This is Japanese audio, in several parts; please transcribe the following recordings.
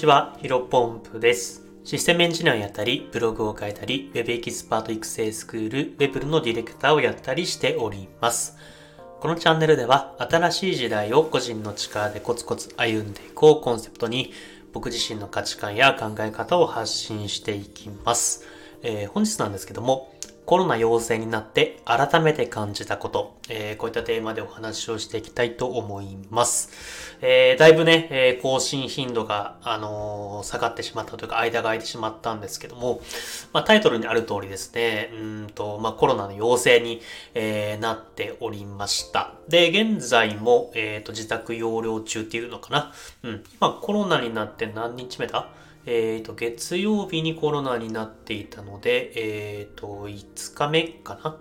ちは、ヒロポンプです。システムエンジニアをやったり、ブログを書いたり、Web エキスパート育成スクール、Web のディレクターをやったりしております。このチャンネルでは、新しい時代を個人の力でコツコツ歩んでいこうコンセプトに、僕自身の価値観や考え方を発信していきます。えー本日なんですけども、コロナ陽性になって改めて感じたこと、えーこういったテーマでお話をしていきたいと思います。えーだいぶね、えー更新頻度が、あの下がってしまったというか、間が空いてしまったんですけども、まあ、タイトルにある通りですね、うんと、まあ、コロナの陽性に、えなっておりました。で、現在も、えっ、と、自宅療養中っていうのかな。うん。今、コロナになって何日目だ？えっ、と、月曜日にコロナになっていたので、えっ、と、5日目かな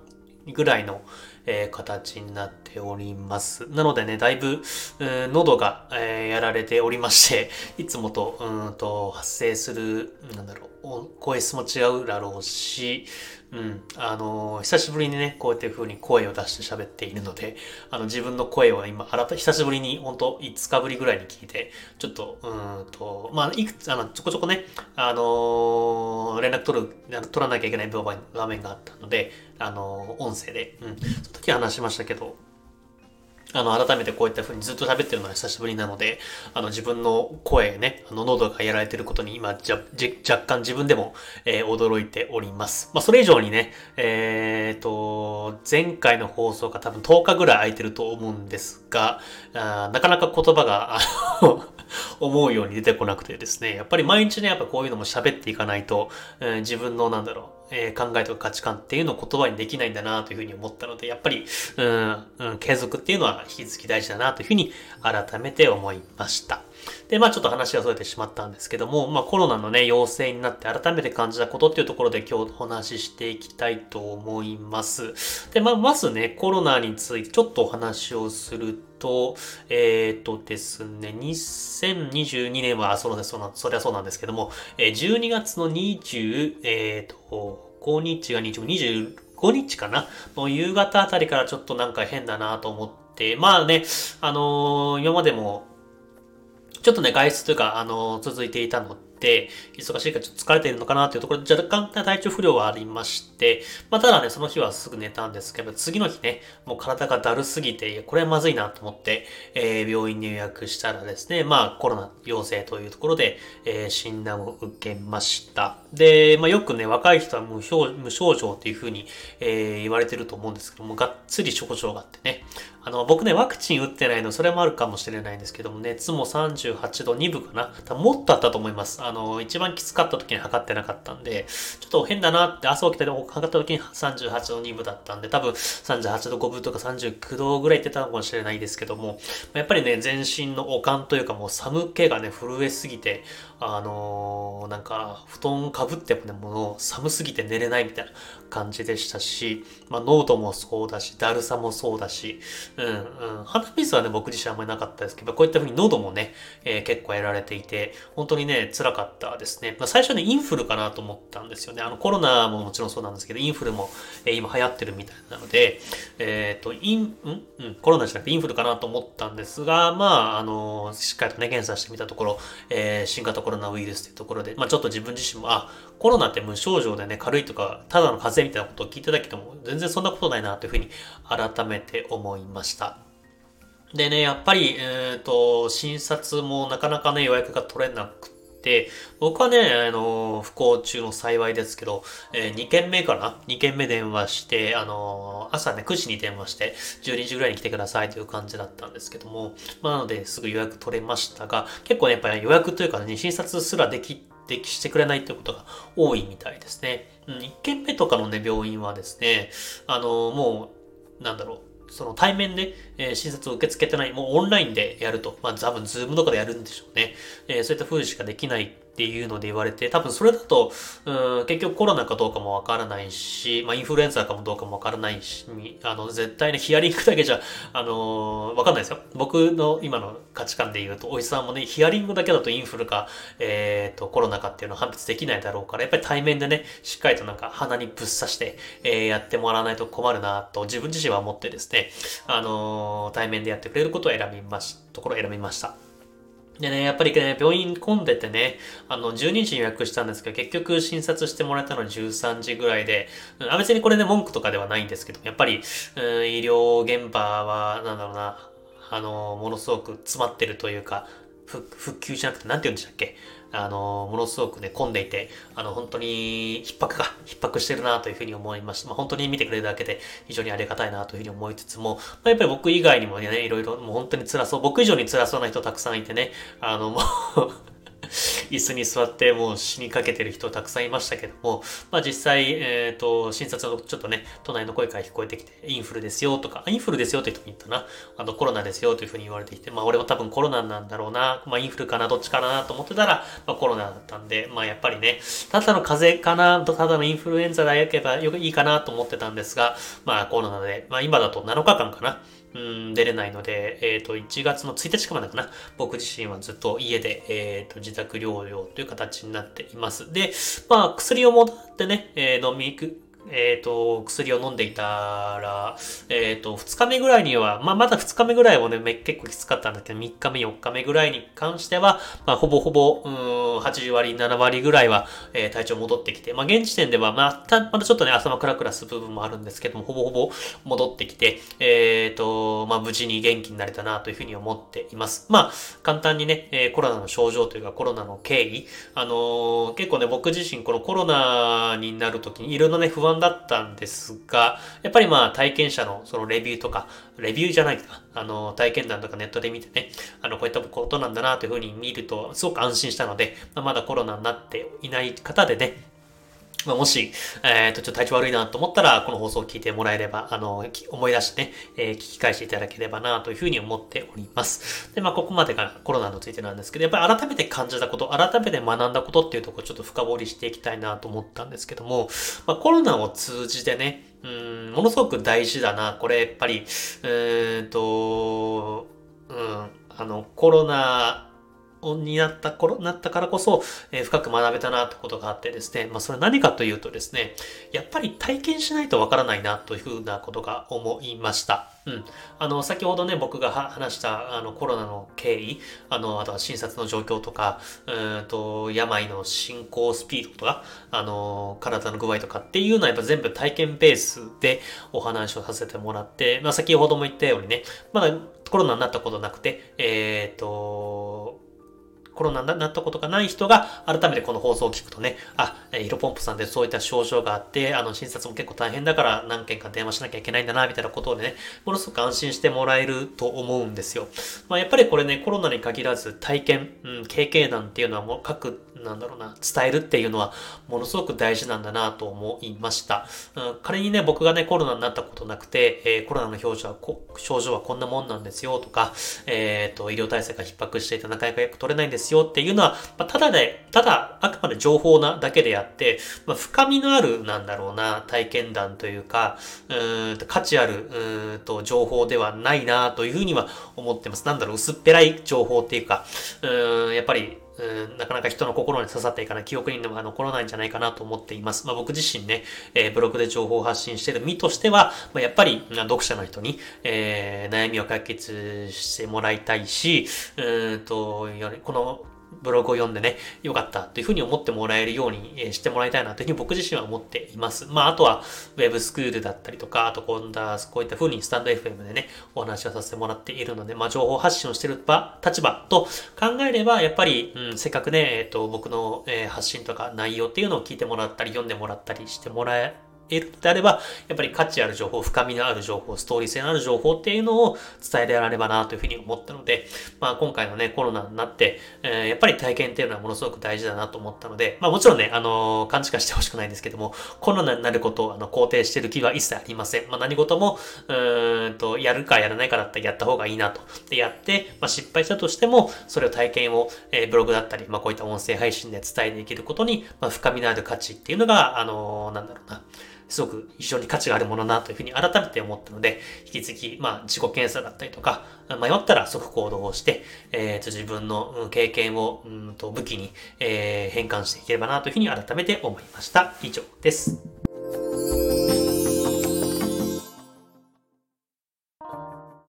ぐらいの、えー形になっております。なのでね、だいぶ、うん喉が、えーやられておりまして、いつもと、うんと、発生する、なんだろう、声質も違うだろうし、うん、あの久しぶりにね、こうやって風に声を出して喋っているので、あの、自分の声を今、改め、久しぶりに、本当5日ぶりぐらいに聞いて、ちょっと、うんと、まあ、いくつ、あの、ちょこちょこね、あのー連絡取る、取らなきゃいけない場面場面があったので、あのー音声で、うん、その時話しましたけど、あの、改めてこういった風にずっと喋ってるのは久しぶりなので、あの、自分の声ね、あの、喉がやられてることに今、じゃ、じ若干自分でも、えー驚いております。まあ、それ以上にね、えーと、前回の放送が多分10日ぐらい空いてると思うんですが、あなかなか言葉が、あの 思うように出てこなくてですね、やっぱり毎日ね、やっぱこういうのも喋っていかないと、えー自分のなんだろう、え考えとか価値観っていうのを言葉にできないんだなというふうに思ったので、やっぱり、うん、うん、継続っていうのは引き続き大事だなというふうに改めて思いました。で、まあちょっと話はそれてしまったんですけども、まあコロナのね、陽性になって改めて感じたことっていうところで今日お話ししていきたいと思います。で、まあまずね、コロナについてちょっとお話をすると、えっ、とですね、2022年は、そう、そうなんそりゃそうなんですけども、12月の20、えっ、と、5日が25日かな？の夕方あたりからちょっとなんか変だなと思って、まあね、あのー今までも、ちょっとね、外出というか、あの続いていたので、忙しいからちょっと疲れているのかなというところで、若干体調不良はありまして、まあ、ただね、その日はすぐ寝たんですけど、次の日ね、もう体がだるすぎて、これはまずいなと思って、えー病院に予約したらですね、まあ、コロナ陽性というところで、えー診断を受けました。で、まあ、よくね、若い人は無症無症状っていうふうに、えー言われてると思うんですけども、がっつり症状があってね、あの、僕ね、ワクチン打ってないの、それもあるかもしれないんですけども、熱も38度2分かな多分もっとあったと思います。あの、一番きつかった時に測ってなかったんで、ちょっと変だなって、朝起きて測った時に38度2分だったんで、多分38度5分とか39度ぐらい言ってたのかもしれないですけども、やっぱりね、全身の悪寒というかもう寒気がね、震えすぎて、あのーなんか、布団かぶってもね、もう寒すぎて寝れないみたいな感じでしたし、まあ、喉もそうだし、だるさもそうだし、うんうん。鼻水はね、僕自身あんまりなかったですけど、こういった風に喉もね、えー結構やられていて、本当にね、辛かったですね。まあ、最初ね、インフルかなと思ったんですよね。あの、コロナももちろんそうなんですけど、インフルも、えー今流行ってるみたいなので、えっ、と、イン、んうん、コロナじゃなくてインフルかなと思ったんですが、まあ、あの、しっかりとね、検査してみたところ、えー新型コロナウイルスというところで、まあ、ちょっと自分自身も、あ、コロナって無症状でね、軽いとか、ただの風邪みたいなことを聞いてたけども、全然そんなことないなというふうに改めて思いました。でね、やっぱり、えっ、と、診察もなかなかね、予約が取れなくて、僕はね、あの、不幸中の幸いですけど、え2件目かな ?2 件目電話して、あの、朝ね、9時に電話して、12時ぐらいに来てくださいという感じだったんですけども、まあ、なので、すぐ予約取れましたが、結構ね、やっぱり予約というかね、診察すらでき、で適してくれないってことが多いみたいですね。うん、1件目とかのね、病院はですね、あの、もう、なんだろう、その対面で、えー診察を受け付けてない、もうオンラインでやると。まあ多分ズームとかでやるんでしょうね。えーそういった風しかできないっていうので言われて、多分それだと、うん、結局コロナかどうかもわからないし、まあインフルエンザかもどうかもわからないし、あの、絶対ね、ヒアリングだけじゃ、あのーわかんないですよ。僕の今の価値観で言うと、おじさんもね、ヒアリングだけだとインフルか、えっ、と、コロナかっていうのは判別できないだろうから、やっぱり対面でね、しっかりとなんか鼻にぶっ刺して、えーやってもらわないと困るなと自分自身は思ってですね、あのー対面でやってくれることを選びまし、ところを選びました。でね、やっぱりね、病院混んでてね、あの、12時に予約したんですけど、結局診察してもらったの13時ぐらいで、うん、別にこれね、文句とかではないんですけど、やっぱり、うん、医療現場は、なんだろうな、あの、ものすごく詰まってるというか、復旧じゃなくて、なんて言うんでしたっけ？あの、ものすごくね、混んでいて、あの、本当に、逼迫が、逼迫してるなというふうに思いました。まあ、本当に見てくれるだけで非常にありがたいなというふうに思いつつも、まあ、やっぱり僕以外にもね、いろいろ、もう本当に辛そう、僕以上に辛そうな人たくさんいてね、あの、もう椅子に座ってもう死にかけてる人たくさんいましたけども、まあ実際、えっ、ー、と、診察のちょっとね、隣の声から聞こえてきて、インフルですよとか、インフルですよって人も言ったな。あの、コロナですよというふうに言われてきて、まあ俺も多分コロナなんだろうな。まあインフルかな、どっちかなと思ってたら、まあコロナだったんで、まあやっぱりね、ただの風邪かな、ただのインフルエンザでよけばよくいいかなと思ってたんですが、まあコロナで、まあ今だと7日間かな。うん、出れないので、えっ、ー、と、1月の1日かまでかな。僕自身はずっと家で、えっ、ー、と、自宅療養という形になっています。で、まあ、薬をもらってね、えー、飲み行く、えっ、ー、と、薬を飲んでいたら、えっ、ー、と、2日目ぐらいには、まあ、まだ2日目ぐらいもね、結構きつかったんだけど、3日目、4日目ぐらいに関しては、まあ、ほぼほぼ、うん、80割、7割ぐらいは、えー、体調戻ってきて、まあ、現時点では、また、またちょっとね、頭クラクラする部分もあるんですけども、ほぼほぼ戻ってきて、えっ、と、まあ、無事に元気になれたなというふうに思っています。まあ、簡単にね、えー、コロナの症状というか、コロナの経緯、あの、結構ね、僕自身、このコロナになるときに、いろいろね、不安だったんですが、やっぱりまあ、体験者のそのレビューとか、レビューじゃないか、あの、体験談とかネットで見てね、あの、こういったことなんだなというふうに見ると、すごく安心したので、ま、まだコロナになっていない方でね、まあ、もし、えっ、ー、と、ちょっと体調悪いなと思ったら、この放送を聞いてもらえれば、あの、思い出してね、えー、聞き返していただければなというふうに思っております。で、まあ、ここまでがコロナについてなんですけど、やっぱり改めて感じたこと、改めて学んだことっていうところをちょっと深掘りしていきたいなと思ったんですけども、まあ、コロナを通じてね、うん、ものすごく大事だな。これ、やっぱり、えっ、ー、と、うん、あの、コロナになった頃、なったからこそ、えー、深く学べたなってことがあってですね、まあそれ何かというとですね、やっぱり体験しないとわからないなというふうなことが思いました。うん。あの、先ほどね、僕が話した、あの、コロナの経緯、あの、あとは診察の状況とか、うんと、病の進行スピードとか、あの、体の具合とかっていうのはやっぱ全部体験ベースでお話をさせてもらって、まあ先ほども言ったようにね、まだコロナになったことなくて、えっ、ー、と、コロナになったことがない人が、改めてこの放送を聞くとね、あ、ヒロポンプさんでそういった症状があって、あの、診察も結構大変だから何件か電話しなきゃいけないんだな、みたいなことをね、ものすごく安心してもらえると思うんですよ。まあ、やっぱりこれね、コロナに限らず体験、うん、経験談っていうのはもう各なんだろうな、伝えるっていうのはものすごく大事なんだなと思いました。うん、仮にね、僕がね、コロナになったことなくて、えー、コロナの表情はこ症状はこんなもんなんですよとか、えっ、ー、と、医療体制が逼迫していてなかなかよく取れないんですよっていうのは、まあ、ただで、ただ、あくまで情報なだけであって、まあ、深みのある、なんだろうな、体験談というか、う価値ある、うんと、情報ではないなというふうには思ってます。なんだろう、薄っぺらい情報っていうか、うん、やっぱり、うん、なかなか人の心に刺さっていかない記憶にも残らないんじゃないかなと思っています。まあ、僕自身ね、えー、ブログで情報を発信している身としては、まあ、やっぱり、読者の人に、えー、悩みを解決してもらいたいし、うんと、このブログを読んでね、よかったというふうに思ってもらえるようにしてもらいたいなというふうに僕自身は思っています。まあ、あとは、ウェブスクールだったりとか、あとこんな、こういったふうにスタンド FM でね、お話をさせてもらっているので、まあ、情報発信をしてる場、立場と考えれば、やっぱり、うん、せっかくね、えっ、ー、と、僕の、えー、発信とか内容っていうのを聞いてもらったり、読んでもらったりしてもらえ得るのであれば、やっぱり価値ある情報、深みのある情報、ストーリー性のある情報っていうのを伝えられればなというふうに思ったので、まあ今回のね、コロナになって、えー、やっぱり体験っていうのはものすごく大事だなと思ったので、まあもちろんね、あのー、勘違いしてほしくないんですけども、コロナになることをあの肯定してる気は一切ありません。まあ何事も、うーんと、やるかやらないかだったらやった方がいいなと。で、やって、まあ失敗したとしても、それを体験を、えー、ブログだったり、まあこういった音声配信で伝えできることに、まあ深みのある価値っていうのが、あのー、なんだろうな。すごく非常に価値があるものなというふうに改めて思ったので、引き続き、まあ、自己検査だったりとか、迷ったら即行動をして、えー、と自分の経験をうんと武器に、えー、変換していければなというふうに改めて思いました。以上です。